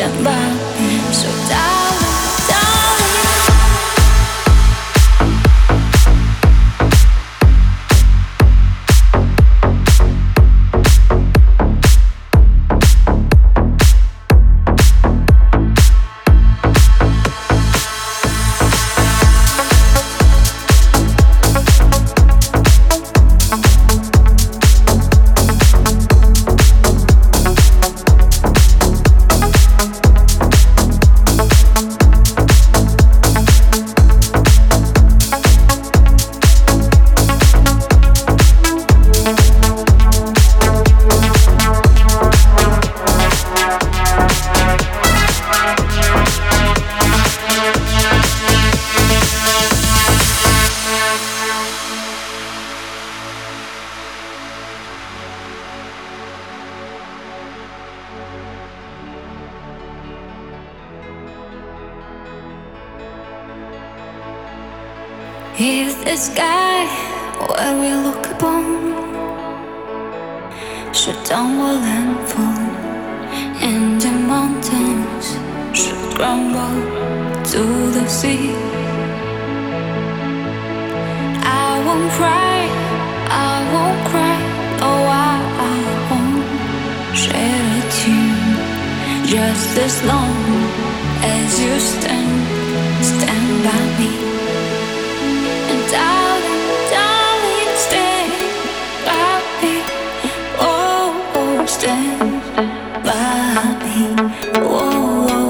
stand by If the sky where we look upon. Should tumble and fall, and the mountains should crumble to the sea, I won't cry, I won't cry, no, I, I won't shed a tear, just as long as you stand,